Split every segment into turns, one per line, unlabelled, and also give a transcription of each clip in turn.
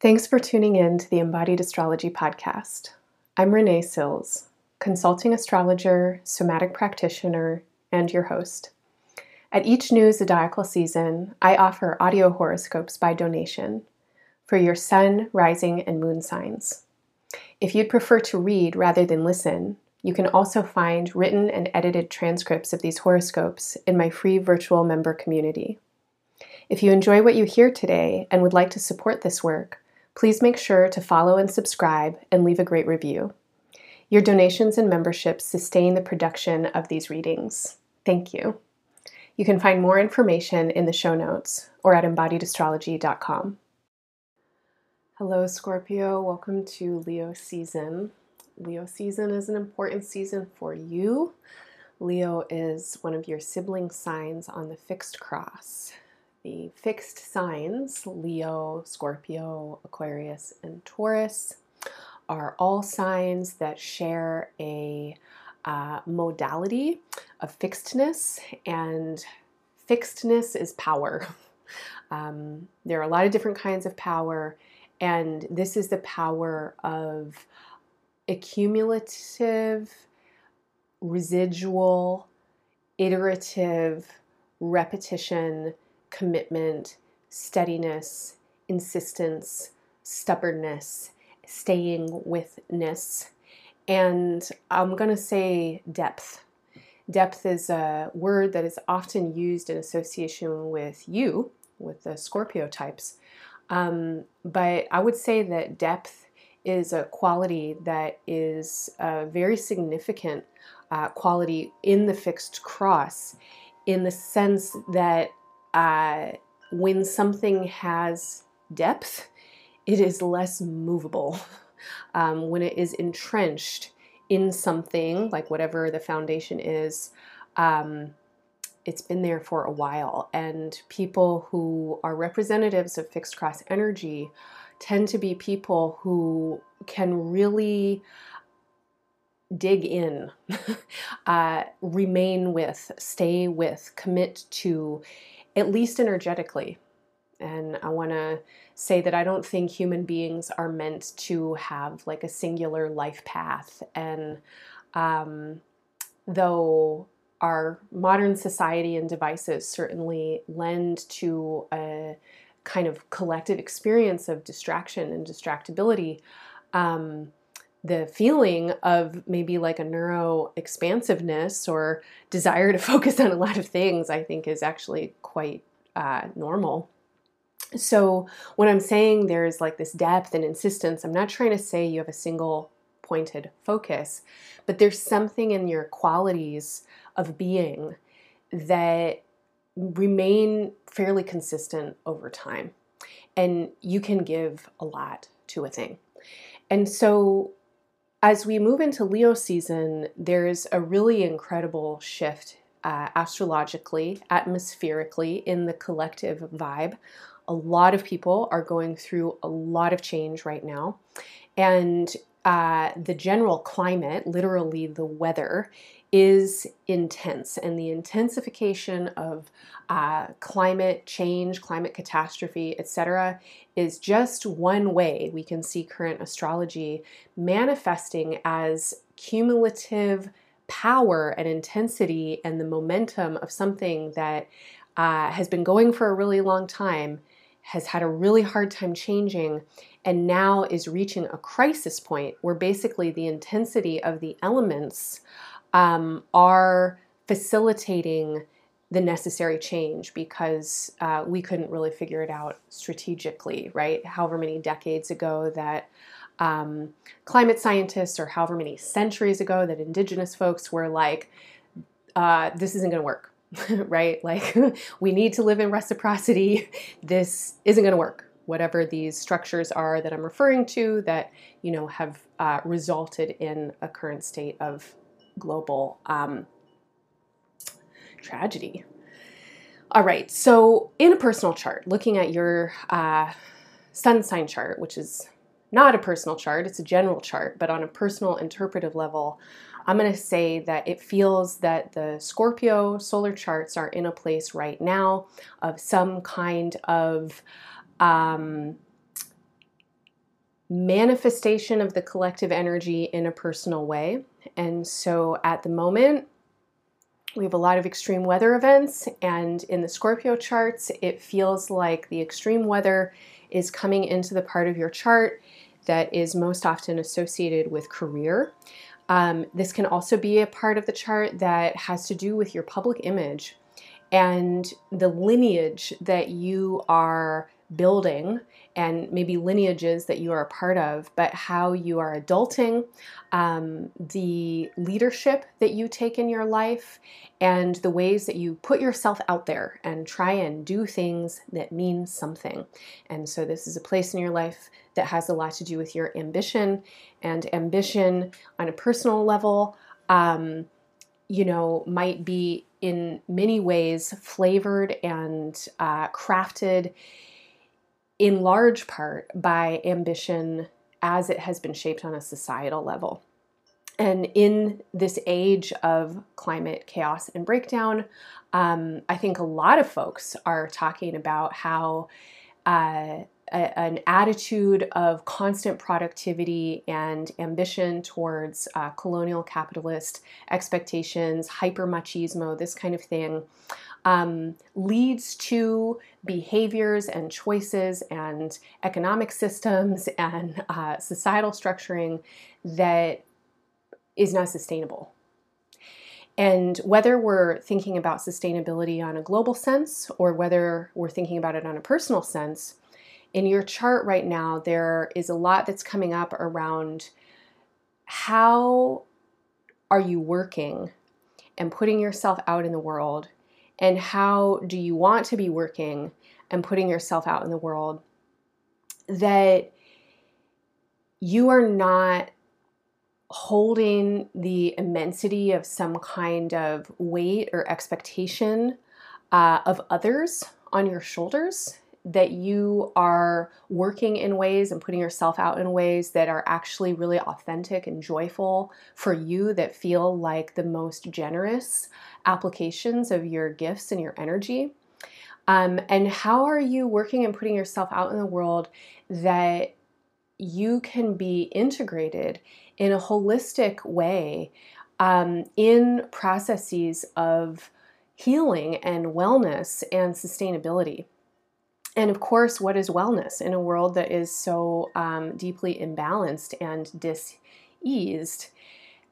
Thanks for tuning in to the Embodied Astrology Podcast. I'm Renee Sills, consulting astrologer, somatic practitioner, and your host. At each new zodiacal season, I offer audio horoscopes by donation for your sun, rising, and moon signs. If you'd prefer to read rather than listen, you can also find written and edited transcripts of these horoscopes in my free virtual member community. If you enjoy what you hear today and would like to support this work, please make sure to follow and subscribe and leave a great review. Your donations and memberships sustain the production of these readings. Thank you. You can find more information in the show notes or at embodiedastrology.com. Hello, Scorpio. Welcome to Leo season. Leo season is an important season for you. Leo is one of your sibling signs on the fixed cross. The fixed signs, Leo, Scorpio, Aquarius, and Taurus, are all signs that share a uh, modality of fixedness, and fixedness is power. Um, there are a lot of different kinds of power, and this is the power of accumulative, residual, iterative repetition, commitment, steadiness, insistence, stubbornness, staying withness, and I'm going to say depth. Depth is a word that is often used in association with you, with the Scorpio types, um, but I would say that depth is a quality that is a very significant uh, quality in the fixed cross, in the sense that uh, when something has depth, it is less movable. Um, when it is entrenched in something, like whatever the foundation is, um, it's been there for a while. And people who are representatives of fixed cross energy tend to be people who can really dig in, uh, remain with, stay with, commit to, at least energetically. And I want to say that I don't think human beings are meant to have like a singular life path. And um, though our modern society and devices certainly lend to a kind of collective experience of distraction and distractibility, um, the feeling of maybe like a neuro expansiveness or desire to focus on a lot of things, I think is actually quite uh, normal. So, when I'm saying there's like this depth and insistence, I'm not trying to say you have a single pointed focus, but there's something in your qualities of being that remain fairly consistent over time. And you can give a lot to a thing. And so, as we move into Leo season, there's a really incredible shift uh, astrologically, atmospherically, in the collective vibe. A lot of people are going through a lot of change right now. And uh, the general climate, literally the weather, is intense, and the intensification of uh, climate change, climate catastrophe, etc., is just one way we can see current astrology manifesting as cumulative power and intensity and the momentum of something that uh, has been going for a really long time, has had a really hard time changing, and now is reaching a crisis point where basically the intensity of the elements um, are facilitating the necessary change because uh, we couldn't really figure it out strategically, right? However many decades ago that um, climate scientists, or however many centuries ago that indigenous folks were like, uh, this isn't going to work, right? Like, we need to live in reciprocity. This isn't going to work. Whatever these structures are that I'm referring to that, you know, have uh, resulted in a current state of global um, tragedy. All right, so in a personal chart, looking at your uh, sun sign chart, which is not a personal chart, it's a general chart, but on a personal interpretive level, I'm going to say that it feels that the Scorpio solar charts are in a place right now of some kind of um, manifestation of the collective energy in a personal way. And so at the moment, we have a lot of extreme weather events, and in the Scorpio charts, it feels like the extreme weather is coming into the part of your chart that is most often associated with career. Um, this can also be a part of the chart that has to do with your public image and the lineage that you are building and maybe lineages that you are a part of, but how you are adulting, um, the leadership that you take in your life, and the ways that you put yourself out there and try and do things that mean something. And so, this is a place in your life that has a lot to do with your ambition and ambition on a personal level. Um, you know, might be in many ways flavored and uh, crafted in large part by ambition as it has been shaped on a societal level. And in this age of climate chaos and breakdown, um, I think a lot of folks are talking about how uh, a, an attitude of constant productivity and ambition towards uh, colonial capitalist expectations, hyper machismo, this kind of thing, um, leads to behaviors and choices and economic systems and uh, societal structuring that is not sustainable. And whether we're thinking about sustainability on a global sense or whether we're thinking about it on a personal sense, in your chart right now, there is a lot that's coming up around how are you working and putting yourself out in the world, and how do you want to be working and putting yourself out in the world that you are not holding the immensity of some kind of weight or expectation uh, of others on your shoulders that you are working in ways and putting yourself out in ways that are actually really authentic and joyful for you, that feel like the most generous applications of your gifts and your energy. Um, and how are you working and putting yourself out in the world that you can be integrated in a holistic way um, in processes of healing and wellness and sustainability? And of course, what is wellness in a world that is so um, deeply imbalanced and diseased?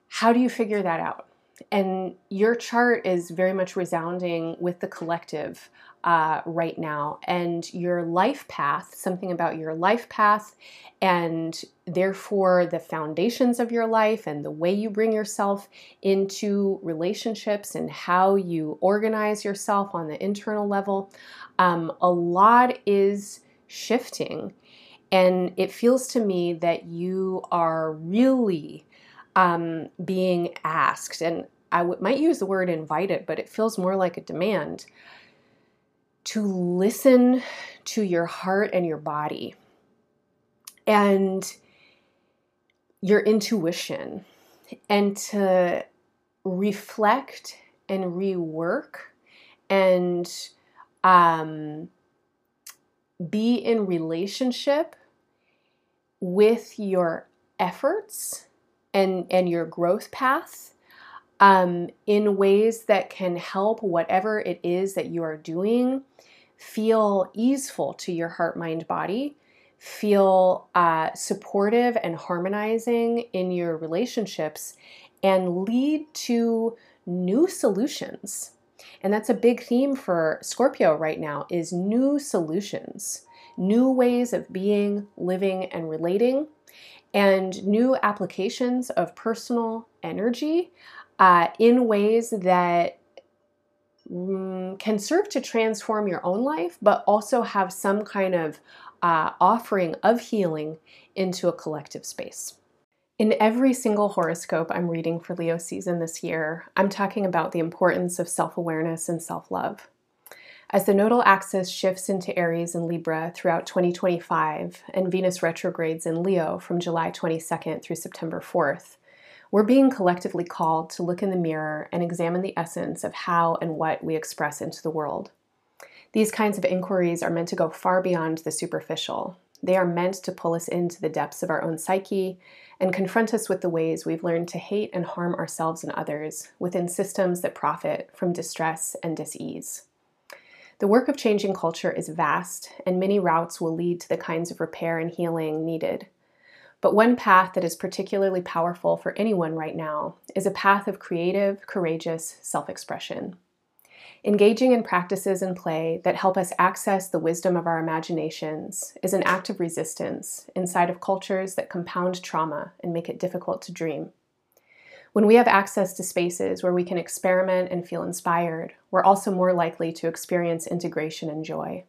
How do you figure that out? And your chart is very much resounding with the collective uh, right now, and your life path, something about your life path, and therefore the foundations of your life and the way you bring yourself into relationships and how you organize yourself on the internal level um, a lot is shifting. And it feels to me that you are really um, being asked, and I w- might use the word invited, but it feels more like a demand to listen to your heart and your body and your intuition and to reflect and rework and um, be in relationship with your efforts and and your growth path um, in ways that can help whatever it is that you are doing feel easeful to your heart mind body feel uh, supportive and harmonizing in your relationships and lead to new solutions and that's a big theme for Scorpio right now is new solutions, new ways of being, living and relating and new applications of personal energy uh, in ways that mm, can serve to transform your own life, but also have some kind of uh, offering of healing into a collective space. In every single horoscope I'm reading for Leo season this year, I'm talking about the importance of self awareness and self love. As the nodal axis shifts into Aries and Libra throughout 2025 and Venus retrogrades in Leo from July 22nd through September 4th, we're being collectively called to look in the mirror and examine the essence of how and what we express into the world. These kinds of inquiries are meant to go far beyond the superficial They are meant to pull us into the depths of our own psyche and confront us with the ways we've learned to hate and harm ourselves and others within systems that profit from distress and disease. The work of changing culture is vast, and many routes will lead to the kinds of repair and healing needed. But one path that is particularly powerful for anyone right now is a path of creative, courageous self expression. Engaging in practices and play that help us access the wisdom of our imaginations is an act of resistance inside of cultures that compound trauma and make it difficult to dream. When we have access to spaces where we can experiment and feel inspired, we're also more likely to experience integration and joy.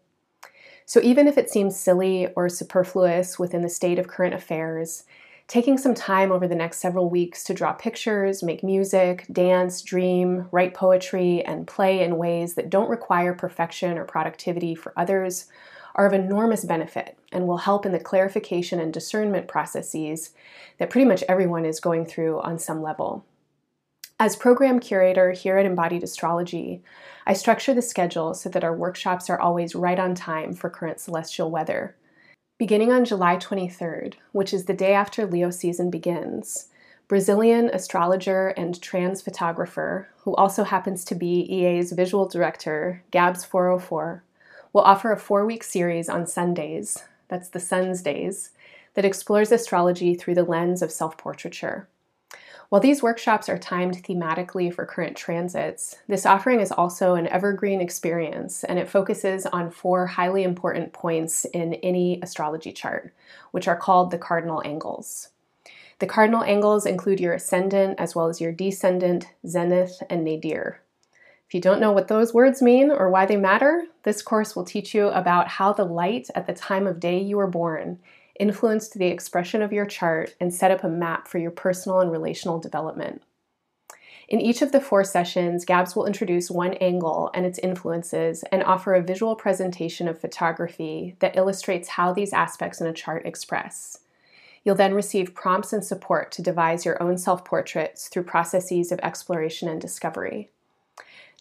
So, even if it seems silly or superfluous within the state of current affairs, taking some time over the next several weeks to draw pictures, make music, dance, dream, write poetry, and play in ways that don't require perfection or productivity for others are of enormous benefit and will help in the clarification and discernment processes that pretty much everyone is going through on some level. As program curator here at Embodied Astrology, I structure the schedule so that our workshops are always right on time for current celestial weather. Beginning on July 23rd, which is the day after Leo season begins, Brazilian astrologer and trans photographer, who also happens to be EA's visual director, Gabz404, will offer a four week series on Sundays, that's the sun's days, that explores astrology through the lens of self portraiture. While these workshops are timed thematically for current transits, this offering is also an evergreen experience and it focuses on four highly important points in any astrology chart, which are called the cardinal angles. The cardinal angles include your ascendant as well as your descendant, zenith, and nadir. If you don't know what those words mean or why they matter, this course will teach you about how the light at the time of day you were born influenced the expression of your chart and set up a map for your personal and relational development. In each of the four sessions, Gabz will introduce one angle and its influences and offer a visual presentation of photography that illustrates how these aspects in a chart express. You'll then receive prompts and support to devise your own self portraits through processes of exploration and discovery.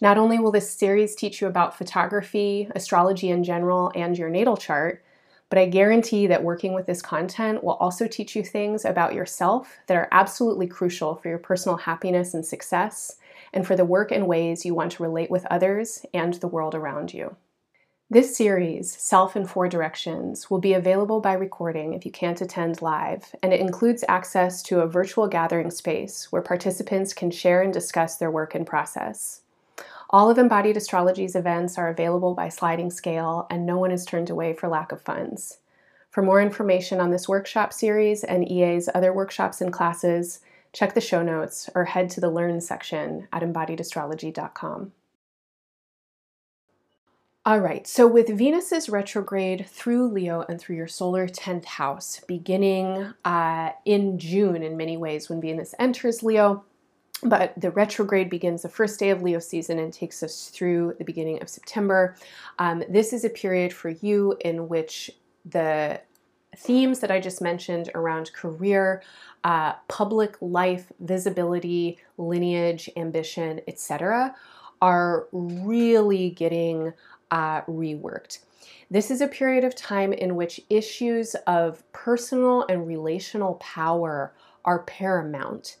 Not only will this series teach you about photography, astrology in general, and your natal chart, but I guarantee that working with this content will also teach you things about yourself that are absolutely crucial for your personal happiness and success, and for the work and ways you want to relate with others and the world around you. This series, Self in Four Directions, will be available by recording if you can't attend live, and it includes access to a virtual gathering space where participants can share and discuss their work and process. All of Embodied Astrology's events are available by sliding scale, and no one is turned away for lack of funds. For more information on this workshop series and EA's other workshops and classes, check the show notes or head to the Learn section at embodiedastrology.com. All right, so with Venus's retrograde through Leo and through your solar 10th house, beginning uh, in June in many ways when Venus enters Leo, but the retrograde begins the first day of Leo season and takes us through the beginning of September. Um, this is a period for you in which the themes that I just mentioned around career, uh, public life, visibility, lineage, ambition, etc., are really getting uh, reworked. This is a period of time in which issues of personal and relational power are paramount.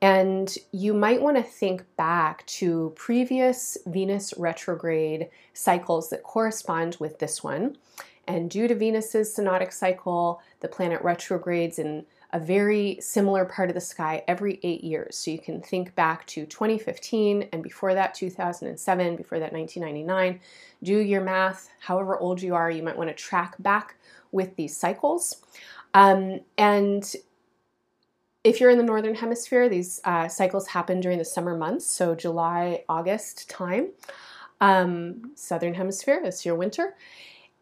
And you might want to think back to previous Venus retrograde cycles that correspond with this one. And due to Venus's synodic cycle, the planet retrogrades in a very similar part of the sky every eight years. So you can think back to 2015 and before that 2007, before that 1999. Do your math, however old you are, you might want to track back with these cycles. Um, and if you're in the northern hemisphere, these uh, cycles happen during the summer months, so July, August time. Um, southern hemisphere is your winter.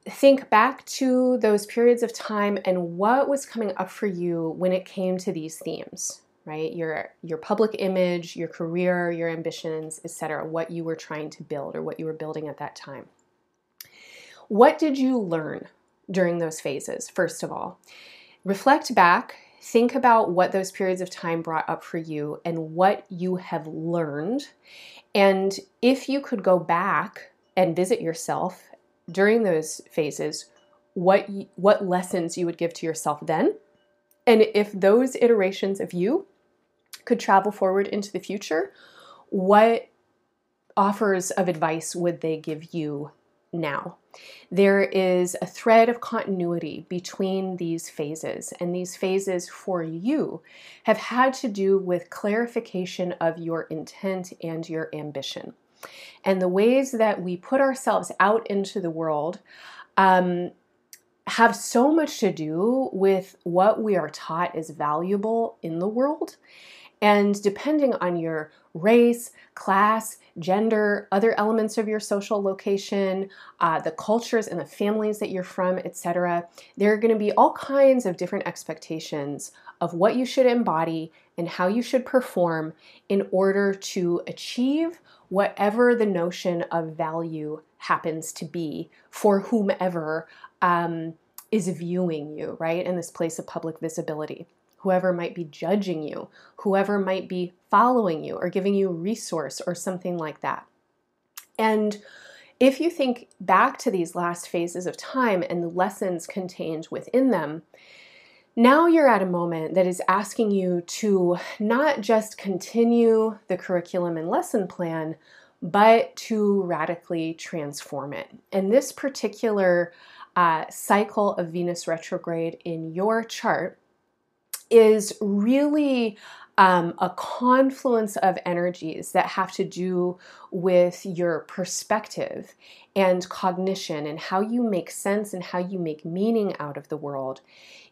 Think back to those periods of time and what was coming up for you when it came to these themes, right? Your your public image, your career, your ambitions, etc. What you were trying to build or what you were building at that time. What did you learn during those phases? First of all, reflect back think about what those periods of time brought up for you and what you have learned. And if you could go back and visit yourself during those phases, what what lessons you would give to yourself then and if those iterations of you could travel forward into the future what offers of advice would they give you now there is a thread of continuity between these phases, and these phases for you have had to do with clarification of your intent and your ambition. And the ways that we put ourselves out into the world um, have so much to do with what we are taught is valuable in the world. And depending on your race, class, gender, other elements of your social location, uh, the cultures and the families that you're from, etc. There are going to be all kinds of different expectations of what you should embody and how you should perform in order to achieve whatever the notion of value happens to be for whomever um, is viewing you, right, in this place of public visibility whoever might be judging you, whoever might be following you or giving you resource or something like that. And if you think back to these last phases of time and the lessons contained within them, now you're at a moment that is asking you to not just continue the curriculum and lesson plan, but to radically transform it. And this particular uh, cycle of Venus retrograde in your chart is really um, a confluence of energies that have to do with your perspective and cognition and how you make sense and how you make meaning out of the world,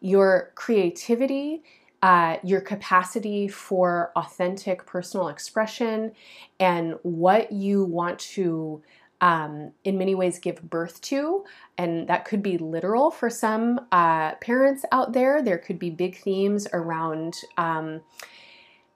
your creativity. Uh, your capacity for authentic personal expression and what you want to um, in many ways give birth to. And that could be literal for some uh, parents out there. There could be big themes around. Um,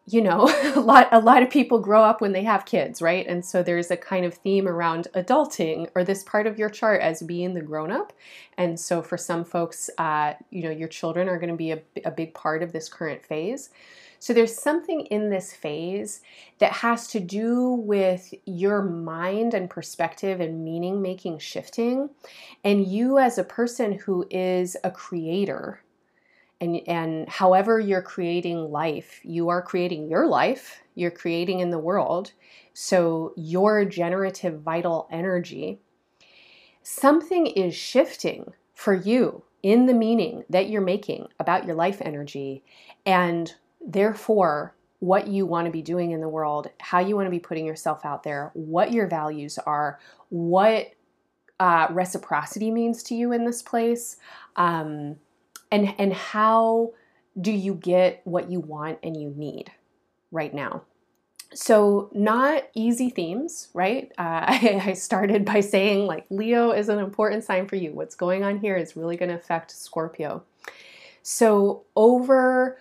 you know, a lot a lot of people grow up when they have kids, right? And so there's a kind of theme around adulting or this part of your chart as being the grown up. And so for some folks, uh, you know, your children are going to be a, a big part of this current phase. So there's something in this phase that has to do with your mind and perspective and meaning making shifting. And you, as a person who is a creator, and, and however you're creating life, you are creating your life, you're creating in the world. So your generative vital energy, something is shifting for you in the meaning that you're making about your life energy. And Therefore, what you want to be doing in the world, how you want to be putting yourself out there, what your values are, what uh, reciprocity means to you in this place, um, and and how do you get what you want and you need right now. So, not easy themes, right? Uh, I, I started by saying, like, Leo is an important sign for you. What's going on here is really going to affect Scorpio. So, over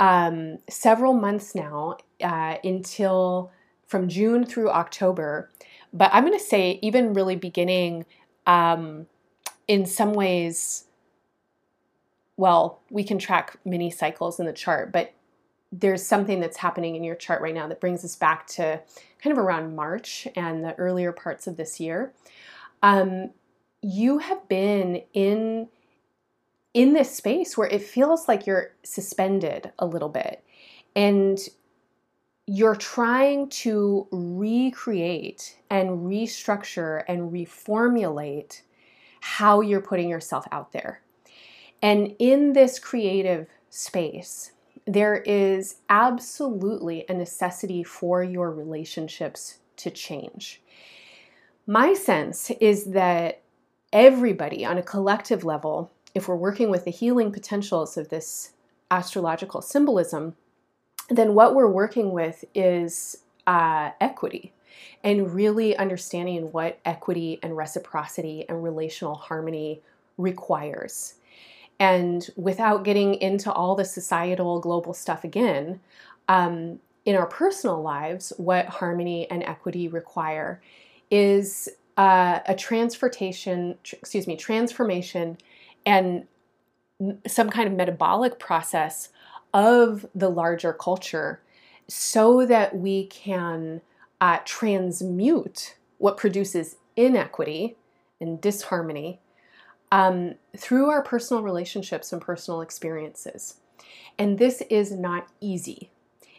um, several months now uh, until from June through October. But I'm going to say, even really beginning um, in some ways, well, we can track many cycles in the chart, but there's something that's happening in your chart right now that brings us back to kind of around March and the earlier parts of this year. Um, you have been in in this space where it feels like you're suspended a little bit and you're trying to recreate and restructure and reformulate how you're putting yourself out there. And in this creative space, there is absolutely a necessity for your relationships to change. My sense is that everybody on a collective level if we're working with the healing potentials of this astrological symbolism, then what we're working with is uh, equity and really understanding what equity and reciprocity and relational harmony requires. And without getting into all the societal global stuff again, um, in our personal lives, what harmony and equity require is uh, a transportation, tr- excuse me, transformation and some kind of metabolic process of the larger culture so that we can uh, transmute what produces inequity and disharmony um, through our personal relationships and personal experiences. And this is not easy.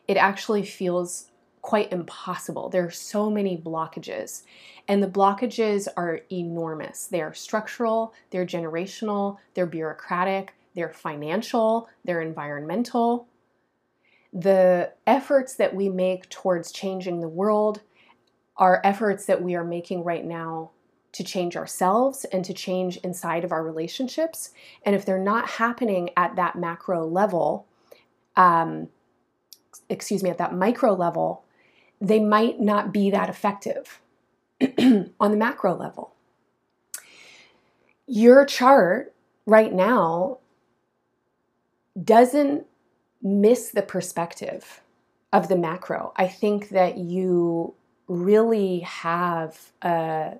It actually feels quite impossible. There are so many blockages, and the blockages are enormous. They are structural, they're generational, they're bureaucratic, they're financial, they're environmental. The efforts that we make towards changing the world are efforts that we are making right now to change ourselves and to change inside of our relationships. And if they're not happening at that macro level, um, excuse me, at that micro level, they might not be that effective on the macro level. Your chart right now doesn't miss the perspective of the macro. I think that you really have a,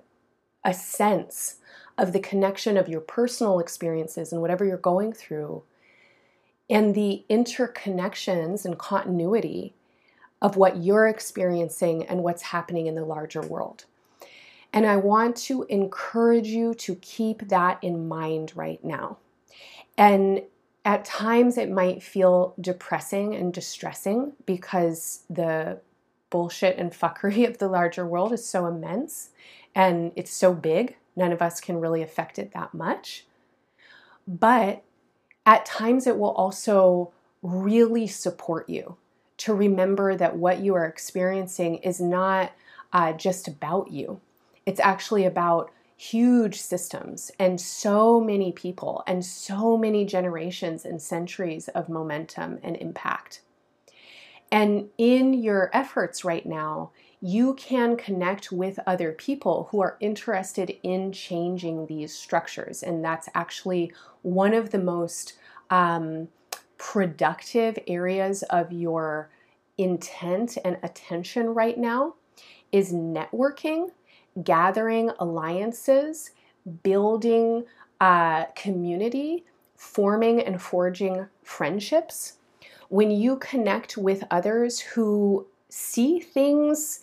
a sense of the connection of your personal experiences and whatever you're going through and the interconnections and continuity of what you're experiencing and what's happening in the larger world. And I want to encourage you to keep that in mind right now. And at times it might feel depressing and distressing because the bullshit and fuckery of the larger world is so immense and it's so big. None of us can really affect it that much. But at times it will also really support you to remember that what you are experiencing is not uh, just about you. It's actually about huge systems and so many people and so many generations and centuries of momentum and impact. And in your efforts right now, you can connect with other people who are interested in changing these structures. And that's actually one of the most um, productive areas of your intent and attention right now is networking, gathering alliances, building a community, forming and forging friendships. When you connect with others who see things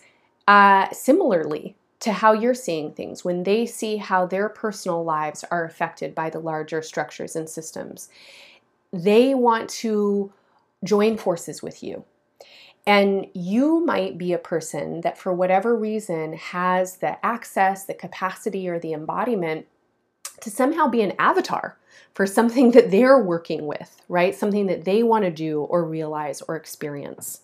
uh, similarly to how you're seeing things, when they see how their personal lives are affected by the larger structures and systems, they want to join forces with you. And you might be a person that, for whatever reason, has the access, the capacity, or the embodiment to somehow be an avatar for something that they're working with, right? Something that they want to do or realize or experience.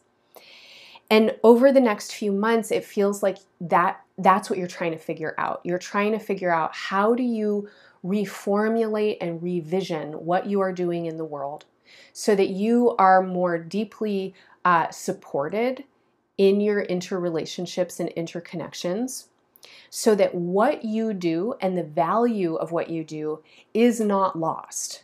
And over the next few months, it feels like that that's what you're trying to figure out. You're trying to figure out how do you reformulate and revision what you are doing in the world so that you are more deeply uh, supported in your interrelationships and interconnections so that what you do and the value of what you do is not lost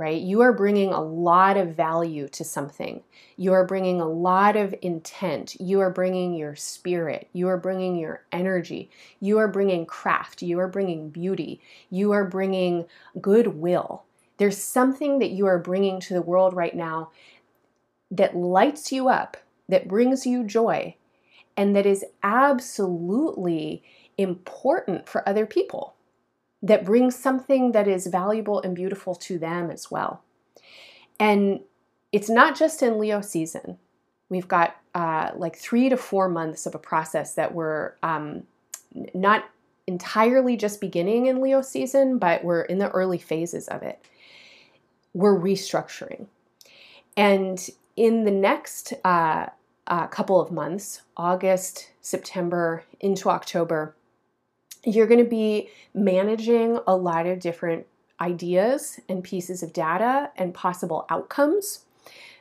right? You are bringing a lot of value to something. You are bringing a lot of intent. You are bringing your spirit. You are bringing your energy. You are bringing craft. You are bringing beauty. You are bringing goodwill. There's something that you are bringing to the world right now that lights you up, that brings you joy, and that is absolutely important for other people that brings something that is valuable and beautiful to them as well. And it's not just in Leo season. We've got uh, like three to four months of a process that we're um, not entirely just beginning in Leo season, but we're in the early phases of it. We're restructuring. And in the next uh, uh, couple of months, August, September, into October, you're going to be managing a lot of different ideas and pieces of data and possible outcomes.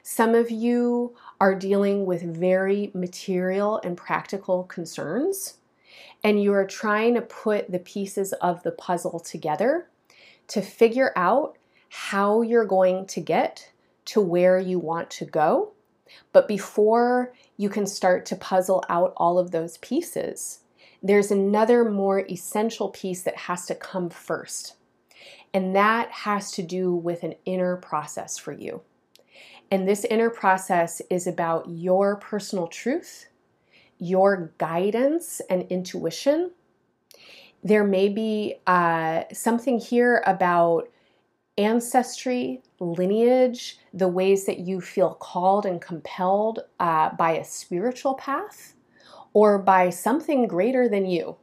Some of you are dealing with very material and practical concerns, and you are trying to put the pieces of the puzzle together to figure out how you're going to get to where you want to go. But before you can start to puzzle out all of those pieces, there's another more essential piece that has to come first. And that has to do with an inner process for you. And this inner process is about your personal truth, your guidance and intuition. there may be uh, something here about ancestry, lineage, the ways that you feel called and compelled uh, by a spiritual path or by something greater than you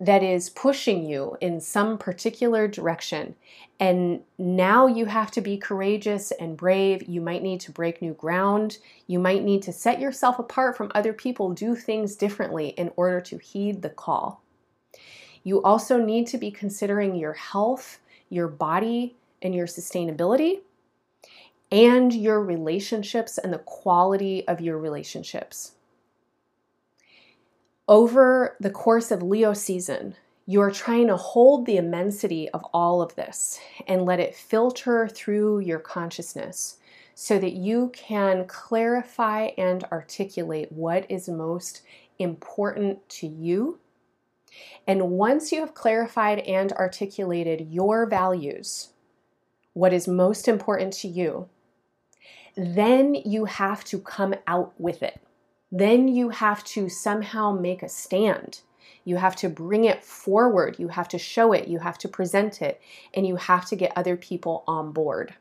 that is pushing you in some particular direction. And now you have to be courageous and brave. You might need to break new ground. You might need to set yourself apart from other people, do things differently in order to heed the call. You also need to be considering your health, your body, and your sustainability, and your relationships and the quality of your relationships. Over the course of Leo season, you are trying to hold the immensity of all of this and let it filter through your consciousness so that you can clarify and articulate what is most important to you. And once you have clarified and articulated your values, what is most important to you, then you have to come out with it then you have to somehow make a stand. You have to bring it forward. You have to show it. You have to present it. And you have to get other people on board.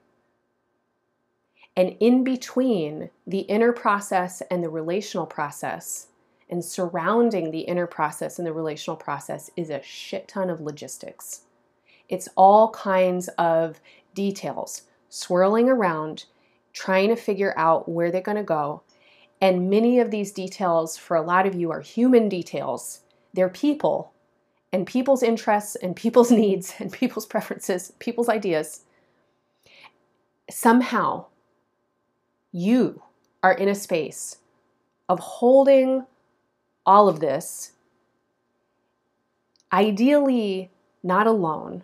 And in between the inner process and the relational process, and surrounding the inner process and the relational process, is a shit ton of logistics. It's all kinds of details swirling around, trying to figure out where they're going to go, and many of these details, for a lot of you, are human details. They're people and people's interests and people's needs and people's preferences, people's ideas. Somehow, you are in a space of holding all of this, ideally not alone,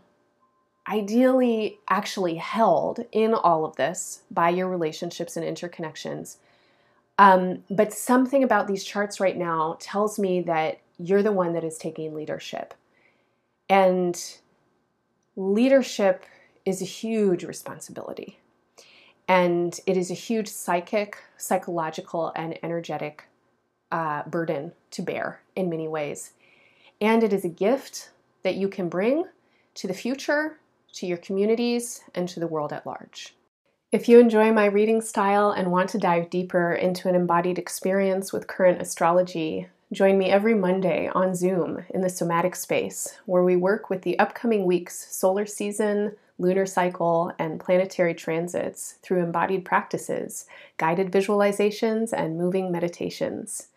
ideally actually held in all of this by your relationships and interconnections um, but something about these charts right now tells me that you're the one that is taking leadership. And leadership is a huge responsibility. And it is a huge psychic, psychological, and energetic uh, burden to bear in many ways. And it is a gift that you can bring to the future, to your communities, and to the world at large. If you enjoy my reading style and want to dive deeper into an embodied experience with current astrology, join me every Monday on Zoom in the somatic space, where we work with the upcoming week's solar season, lunar cycle, and planetary transits through embodied practices, guided visualizations, and moving meditations.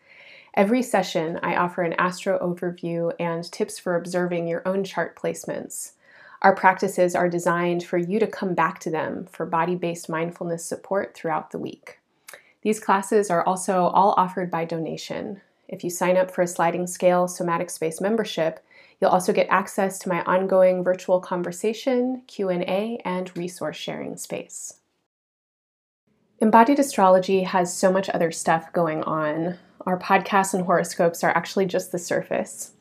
Every session, I offer an astro overview and tips for observing your own chart placements. Our practices are designed for you to come back to them for body based mindfulness support throughout the week. These classes are also all offered by donation. If you sign up for a sliding scale somatic space membership, you'll also get access to my ongoing virtual conversation, Q&A, and resource sharing space. Embodied astrology has so much other stuff going on. Our podcasts and horoscopes are actually just the surface.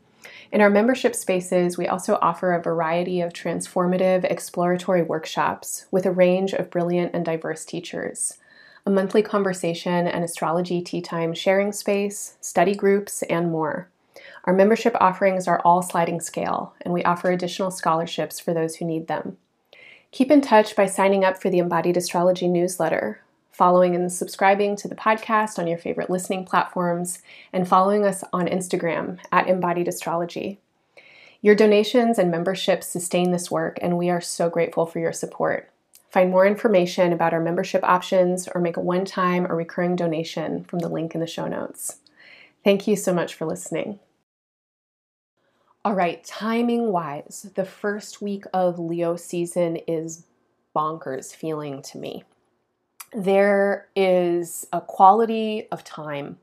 In our membership spaces, we also offer a variety of transformative, exploratory workshops with a range of brilliant and diverse teachers, a monthly conversation and astrology tea time sharing space, study groups, and more. Our membership offerings are all sliding scale, and we offer additional scholarships for those who need them. Keep in touch by signing up for the Embodied Astrology newsletter, following and subscribing to the podcast on your favorite listening platforms, and following us on Instagram at Embodied Astrology. Your donations and memberships sustain this work, and we are so grateful for your support. Find more information about our membership options or make a one time or recurring donation from the link in the show notes. Thank you so much for listening. All right, timing wise, the first week of Leo season is bonkers feeling to me there is a quality of time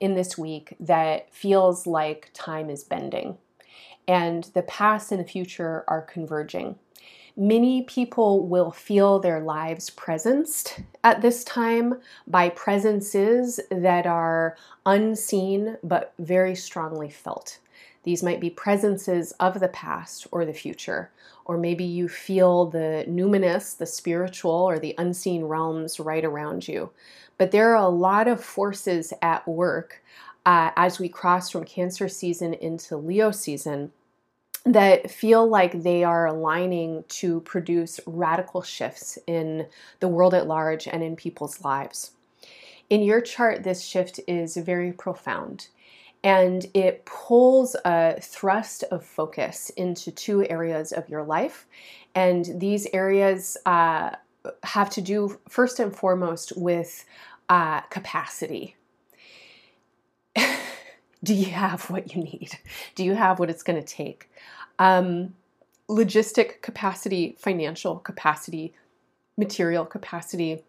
in this week that feels like time is bending and the past and the future are converging. Many people will feel their lives presenced at this time by presences that are unseen but very strongly felt. These might be presences of the past or the future, or maybe you feel the numinous, the spiritual, or the unseen realms right around you. But there are a lot of forces at work uh, as we cross from Cancer season into Leo season that feel like they are aligning to produce radical shifts in the world at large and in people's lives. In your chart, this shift is very profound and it pulls a thrust of focus into two areas of your life. And these areas uh, have to do, first and foremost, with uh, capacity. Do you have what you need? Do you have what it's going to take? Um, logistic capacity, financial capacity, material capacity,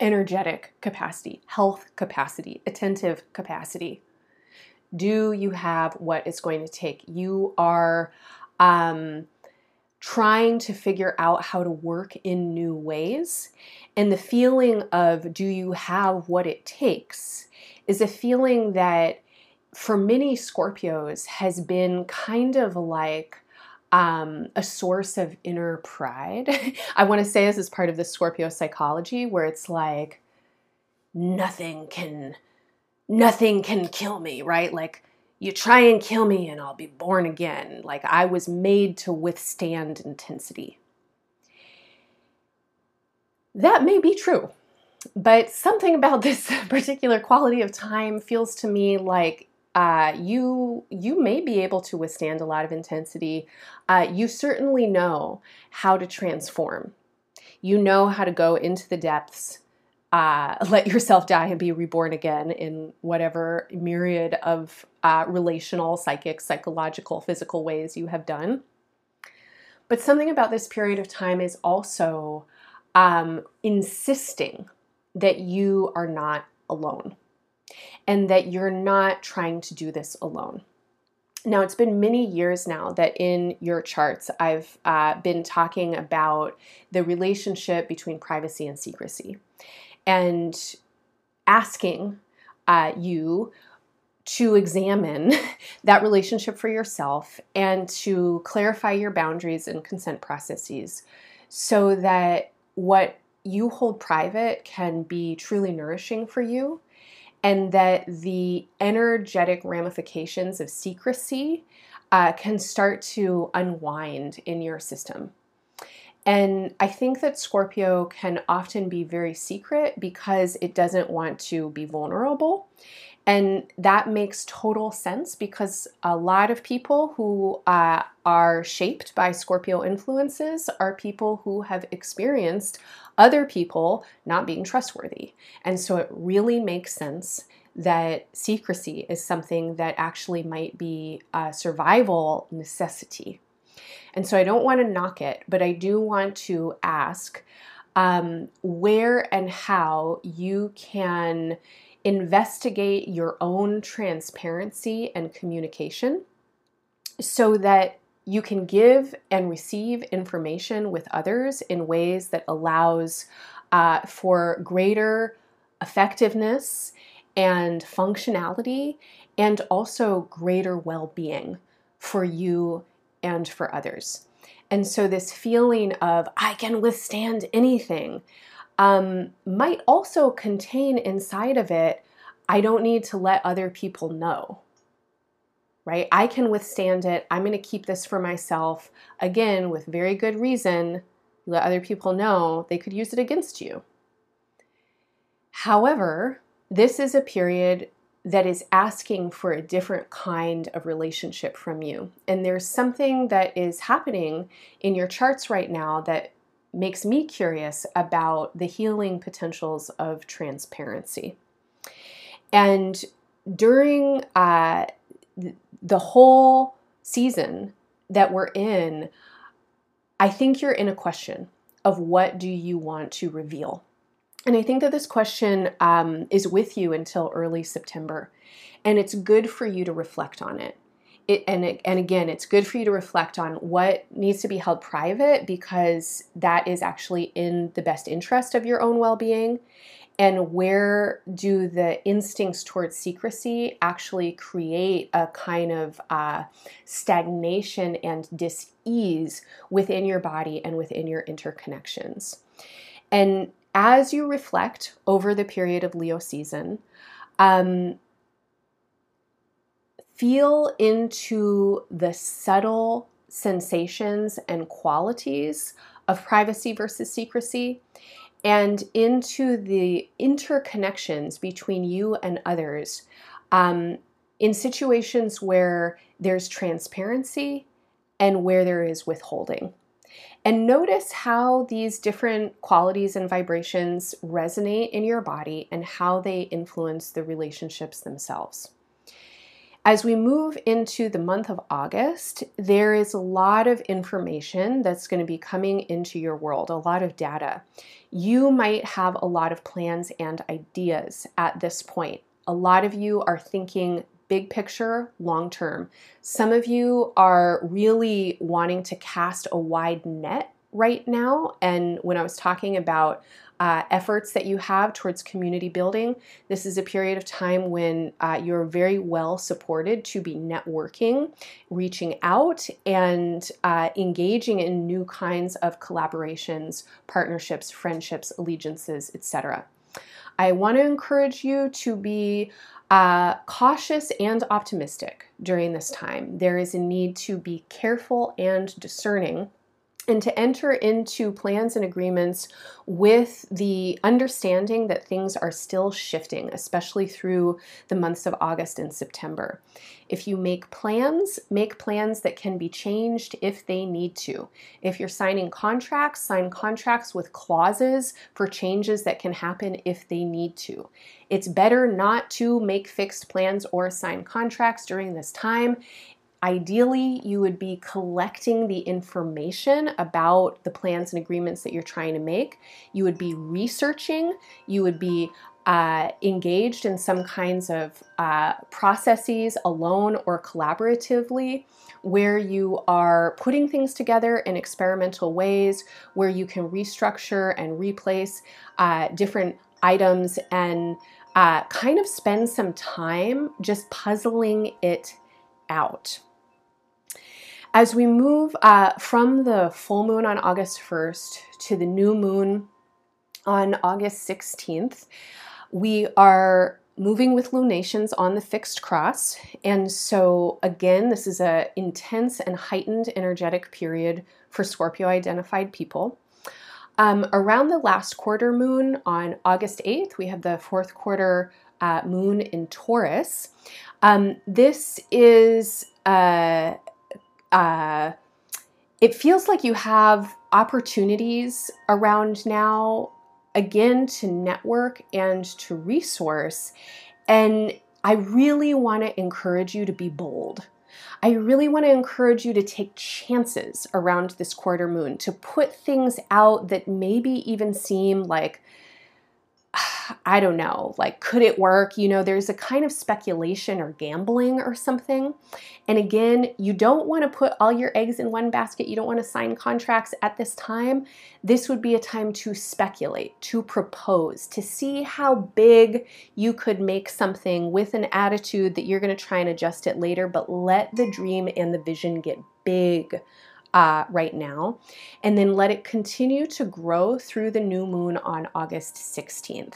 energetic capacity, health capacity, attentive capacity. Do you have what it's going to take? You are um, trying to figure out how to work in new ways. And the feeling of do you have what it takes is a feeling that for many Scorpios has been kind of like um, a source of inner pride. I want to say this is part of the Scorpio psychology where it's like nothing can nothing can kill me, right? Like you try and kill me and I'll be born again. Like I was made to withstand intensity. That may be true. But something about this particular quality of time feels to me like uh, you you may be able to withstand a lot of intensity. Uh, you certainly know how to transform. You know how to go into the depths, uh, let yourself die and be reborn again in whatever myriad of uh, relational, psychic, psychological, physical ways you have done. But something about this period of time is also um, insisting that you are not alone and that you're not trying to do this alone. Now, it's been many years now that in your charts I've uh, been talking about the relationship between privacy and secrecy and asking uh, you to examine that relationship for yourself and to clarify your boundaries and consent processes so that what you hold private can be truly nourishing for you and that the energetic ramifications of secrecy uh, can start to unwind in your system. And I think that Scorpio can often be very secret because it doesn't want to be vulnerable. And that makes total sense because a lot of people who uh, are shaped by Scorpio influences are people who have experienced other people not being trustworthy. And so it really makes sense that secrecy is something that actually might be a survival necessity. And so I don't want to knock it, but I do want to ask um, where and how you can investigate your own transparency and communication so that you can give and receive information with others in ways that allows uh, for greater effectiveness and functionality and also greater well-being for you and for others and so this feeling of i can withstand anything um, might also contain inside of it i don't need to let other people know right? I can withstand it. I'm going to keep this for myself. Again, with very good reason, let other people know they could use it against you. However, this is a period that is asking for a different kind of relationship from you. And there's something that is happening in your charts right now that makes me curious about the healing potentials of transparency. And during uh, the whole season that we're in, I think you're in a question of what do you want to reveal? And I think that this question um, is with you until early September. And it's good for you to reflect on it. It, and, and again, it's good for you to reflect on what needs to be held private because that is actually in the best interest of your own well being and where do the instincts towards secrecy actually create a kind of uh, stagnation and dis-ease within your body and within your interconnections and as you reflect over the period of leo season um, feel into the subtle sensations and qualities of privacy versus secrecy and into the interconnections between you and others um, in situations where there's transparency and where there is withholding. And notice how these different qualities and vibrations resonate in your body and how they influence the relationships themselves. As we move into the month of August, there is a lot of information that's going to be coming into your world, a lot of data. You might have a lot of plans and ideas at this point. A lot of you are thinking big picture, long term. Some of you are really wanting to cast a wide net right now. And when I was talking about uh, efforts that you have towards community building, this is a period of time when uh, you're very well supported to be networking, reaching out, and uh, engaging in new kinds of collaborations, partnerships, friendships, allegiances, etc. I want to encourage you to be uh, cautious and optimistic during this time. There is a need to be careful and discerning and to enter into plans and agreements with the understanding that things are still shifting, especially through the months of August and September. If you make plans, make plans that can be changed if they need to. If you're signing contracts, sign contracts with clauses for changes that can happen if they need to. It's better not to make fixed plans or sign contracts during this time. Ideally, you would be collecting the information about the plans and agreements that you're trying to make. You would be researching, you would be uh, engaged in some kinds of uh, processes alone or collaboratively where you are putting things together in experimental ways, where you can restructure and replace uh, different items and uh, kind of spend some time just puzzling it out. As we move uh, from the full moon on August 1st to the new moon on August 16th, we are moving with lunations on the fixed cross. And so, again, this is an intense and heightened energetic period for Scorpio identified people. Um, around the last quarter moon on August 8th, we have the fourth quarter uh, moon in Taurus. Um, this is uh, uh, it feels like you have opportunities around now again to network and to resource. And i really want to encourage you to be bold. I really want to encourage you to take chances around this quarter moon, to put things out that maybe even seem like I don't know, like, could it work? You know, there's a kind of speculation or gambling or something. And again, you don't want to put all your eggs in one basket. You don't want to sign contracts at this time. This would be a time to speculate, to propose, to see how big you could make something with an attitude that you're going to try and adjust it later, but let the dream and the vision get big uh, right now, and then let it continue to grow through the new moon on August 16th.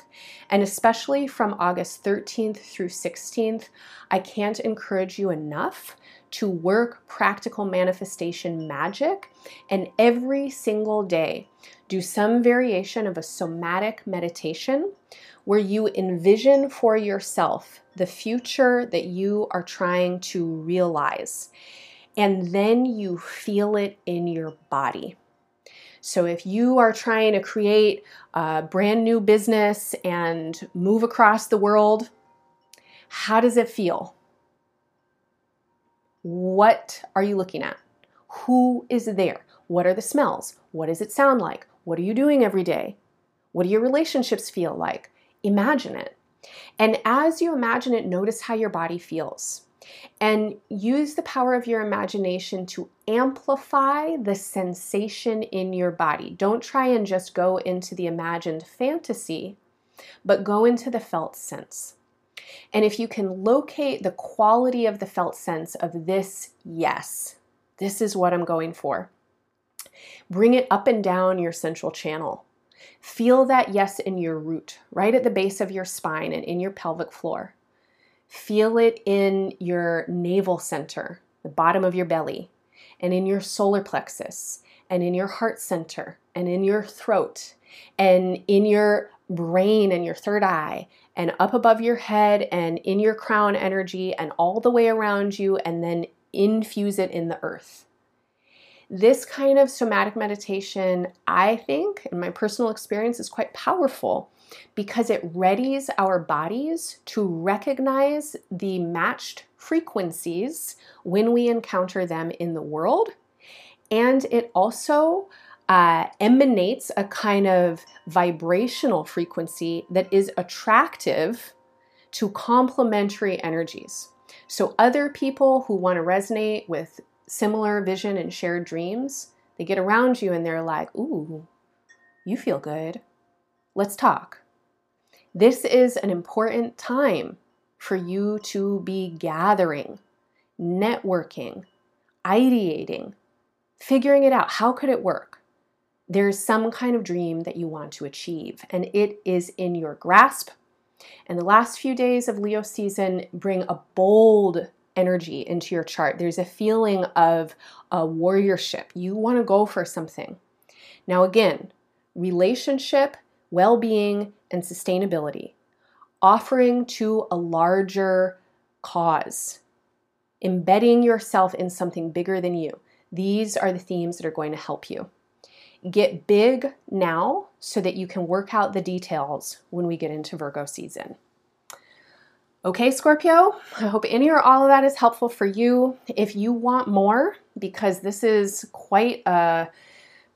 And especially from August 13th through 16th, I can't encourage you enough to work practical manifestation magic and every single day do some variation of a somatic meditation where you envision for yourself the future that you are trying to realize and then you feel it in your body. So, if you are trying to create a brand new business and move across the world, how does it feel? What are you looking at? Who is there? What are the smells? What does it sound like? What are you doing every day? What do your relationships feel like? Imagine it. And as you imagine it, notice how your body feels and use the power of your imagination to amplify the sensation in your body. Don't try and just go into the imagined fantasy, but go into the felt sense. And if you can locate the quality of the felt sense of this yes, this is what I'm going for, bring it up and down your central channel. Feel that yes in your root, right at the base of your spine and in your pelvic floor. Feel it in your navel center, the bottom of your belly, and in your solar plexus, and in your heart center, and in your throat, and in your brain and your third eye, and up above your head, and in your crown energy, and all the way around you, and then infuse it in the earth. This kind of somatic meditation, I think, in my personal experience, is quite powerful because it readies our bodies to recognize the matched frequencies when we encounter them in the world. And it also uh, emanates a kind of vibrational frequency that is attractive to complementary energies. So, other people who want to resonate with similar vision and shared dreams, they get around you and they're like, Ooh, you feel good. Let's talk. This is an important time for you to be gathering, networking, ideating, figuring it out. How could it work? There's some kind of dream that you want to achieve, and it is in your grasp. And the last few days of Leo season bring a bold energy into your chart. There's a feeling of a warriorship. You want to go for something. Now, again, relationship, well being, and sustainability, offering to a larger cause, embedding yourself in something bigger than you. These are the themes that are going to help you. Get big now so that you can work out the details when we get into Virgo season. Okay, Scorpio, I hope any or all of that is helpful for you. If you want more, because this is quite a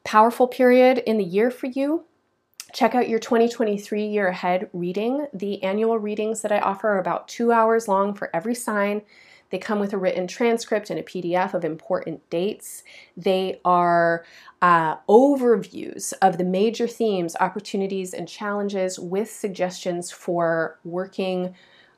powerful period in the year for you, check out your 2023 year ahead reading. The annual readings that I offer are about two hours long for every sign. They come with a written transcript and a PDF of important dates. They are uh, overviews of the major themes, opportunities, and challenges with suggestions for working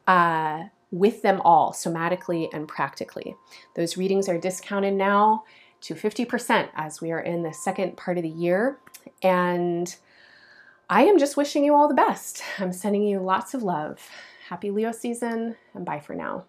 uh, with them all, somatically and practically. Those readings are discounted now to 50% as we are in the second part of the year. And I am just wishing you all the best. I'm sending you lots of love. Happy Leo season, and bye for now.